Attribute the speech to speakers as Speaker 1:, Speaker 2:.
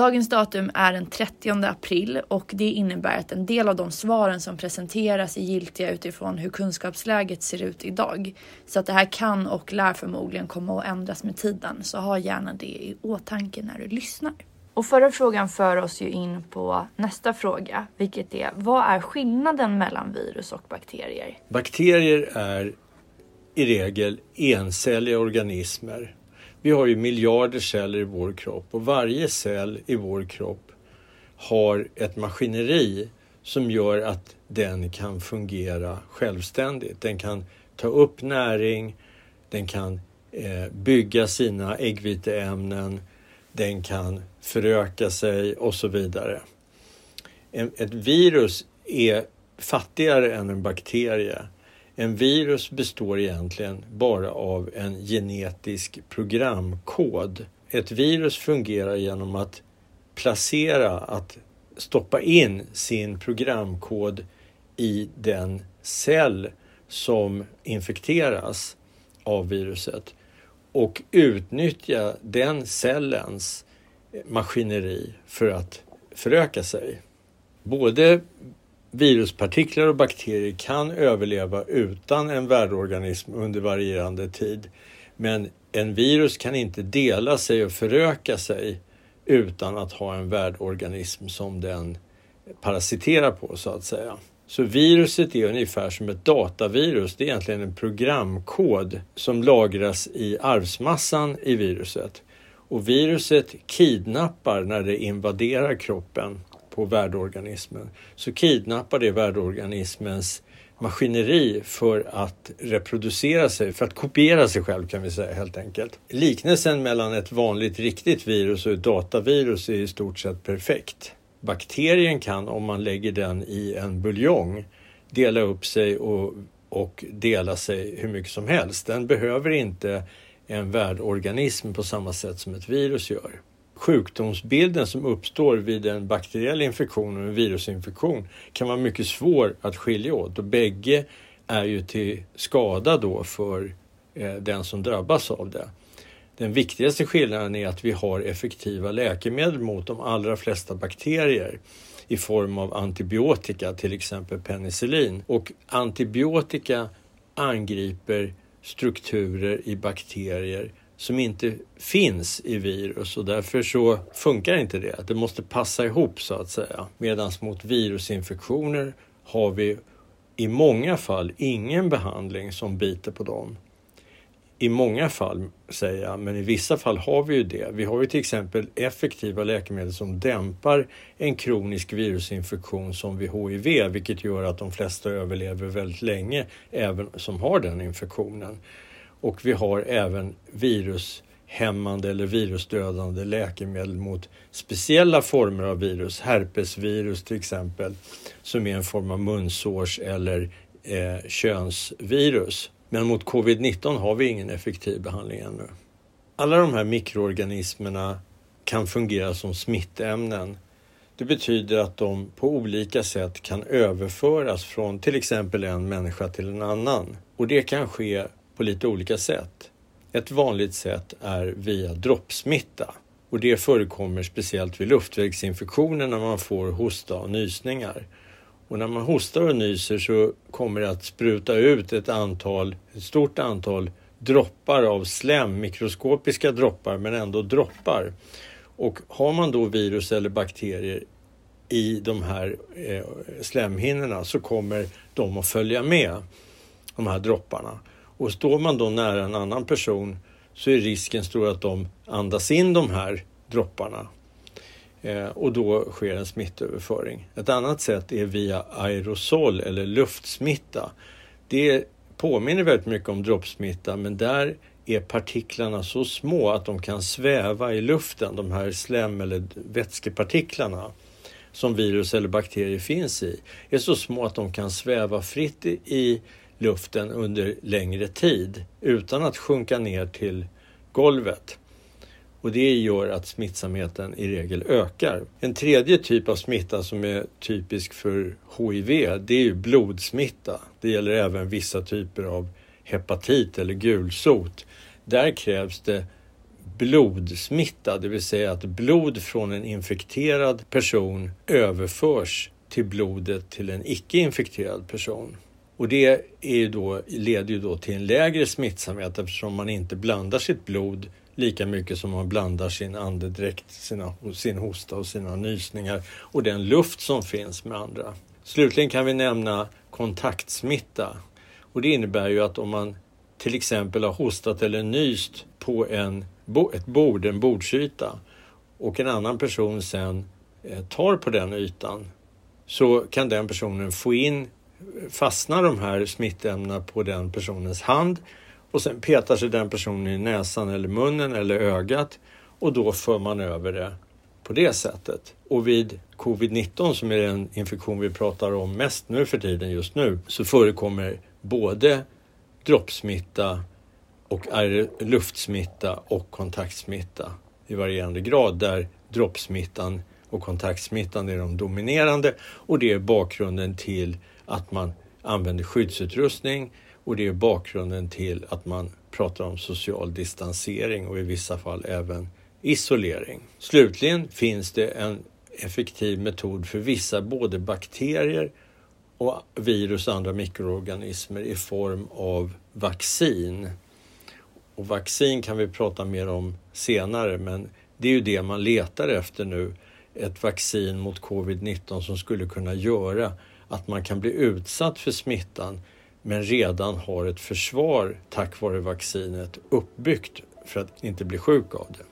Speaker 1: Dagens datum är den 30 april och det innebär att en del av de svaren som presenteras är giltiga utifrån hur kunskapsläget ser ut idag. Så att det här kan och lär förmodligen komma att ändras med tiden, så ha gärna det i åtanke när du lyssnar. Och förra frågan för oss ju in på nästa fråga, vilket är vad är skillnaden mellan virus och bakterier?
Speaker 2: Bakterier är i regel encelliga organismer vi har ju miljarder celler i vår kropp och varje cell i vår kropp har ett maskineri som gör att den kan fungera självständigt. Den kan ta upp näring, den kan eh, bygga sina äggviteämnen, den kan föröka sig och så vidare. ett virus är fattigare än en bakterie en virus består egentligen bara av en genetisk programkod. Ett virus fungerar genom att placera, att stoppa in sin programkod i den cell som infekteras av viruset och utnyttja den cellens maskineri för att föröka sig. Både Viruspartiklar och bakterier kan överleva utan en värdorganism under varierande tid. Men en virus kan inte dela sig och föröka sig utan att ha en värdorganism som den parasiterar på så att säga. Så viruset är ungefär som ett datavirus. Det är egentligen en programkod som lagras i arvsmassan i viruset. Och viruset kidnappar när det invaderar kroppen på värdeorganismen så kidnappar det värdeorganismens maskineri för att reproducera sig, för att kopiera sig själv kan vi säga helt enkelt. Liknelsen mellan ett vanligt riktigt virus och ett datavirus är i stort sett perfekt. Bakterien kan, om man lägger den i en buljong, dela upp sig och, och dela sig hur mycket som helst. Den behöver inte en värdorganism på samma sätt som ett virus gör sjukdomsbilden som uppstår vid en bakteriell infektion och en virusinfektion kan vara mycket svår att skilja åt och bägge är ju till skada då för eh, den som drabbas av det. Den viktigaste skillnaden är att vi har effektiva läkemedel mot de allra flesta bakterier i form av antibiotika, till exempel penicillin. Och antibiotika angriper strukturer i bakterier som inte finns i virus och därför så funkar inte det. Det måste passa ihop så att säga. Medan mot virusinfektioner har vi i många fall ingen behandling som biter på dem. I många fall, säger jag, men i vissa fall har vi ju det. Vi har ju till exempel effektiva läkemedel som dämpar en kronisk virusinfektion som vid HIV, vilket gör att de flesta överlever väldigt länge, även som har den infektionen. Och vi har även virushämmande eller virusdödande läkemedel mot speciella former av virus, herpesvirus till exempel, som är en form av munsårs eller eh, könsvirus. Men mot covid-19 har vi ingen effektiv behandling ännu. Alla de här mikroorganismerna kan fungera som smittämnen. Det betyder att de på olika sätt kan överföras från till exempel en människa till en annan. Och det kan ske på lite olika sätt. Ett vanligt sätt är via droppsmitta och det förekommer speciellt vid luftvägsinfektioner när man får hosta och nysningar. Och när man hostar och nyser så kommer det att spruta ut ett antal, ett stort antal droppar av slem, mikroskopiska droppar men ändå droppar. Och har man då virus eller bakterier i de här eh, slemhinnorna så kommer de att följa med, de här dropparna. Och står man då nära en annan person så är risken stor att de andas in de här dropparna eh, och då sker en smittöverföring. Ett annat sätt är via aerosol eller luftsmitta. Det påminner väldigt mycket om droppsmitta men där är partiklarna så små att de kan sväva i luften, de här slem eller vätskepartiklarna som virus eller bakterier finns i, är så små att de kan sväva fritt i luften under längre tid utan att sjunka ner till golvet. Och det gör att smittsamheten i regel ökar. En tredje typ av smitta som är typisk för HIV, det är ju blodsmitta. Det gäller även vissa typer av hepatit eller gulsot. Där krävs det blodsmitta, det vill säga att blod från en infekterad person överförs till blodet till en icke-infekterad person. Och det är ju då, leder ju då till en lägre smittsamhet eftersom man inte blandar sitt blod lika mycket som man blandar sin andedräkt, sina, sin hosta och sina nysningar och den luft som finns med andra. Slutligen kan vi nämna kontaktsmitta. Och det innebär ju att om man till exempel har hostat eller nyst på en, ett bord, en bordsyta och en annan person sen eh, tar på den ytan så kan den personen få in, fastnar de här smittämnena på den personens hand och sen petar sig den personen i näsan eller munnen eller ögat och då för man över det på det sättet. Och vid covid-19 som är den infektion vi pratar om mest nu för tiden just nu så förekommer både droppsmitta och luftsmitta och kontaktsmitta i varierande grad där droppsmittan och kontaktsmittan är de dominerande och det är bakgrunden till att man använder skyddsutrustning och det är bakgrunden till att man pratar om social distansering och i vissa fall även isolering. Slutligen finns det en effektiv metod för vissa både bakterier och virus och andra mikroorganismer i form av vaccin. Och vaccin kan vi prata mer om senare men det är ju det man letar efter nu. Ett vaccin mot covid-19 som skulle kunna göra att man kan bli utsatt för smittan men redan har ett försvar tack vare vaccinet uppbyggt för att inte bli sjuk av det.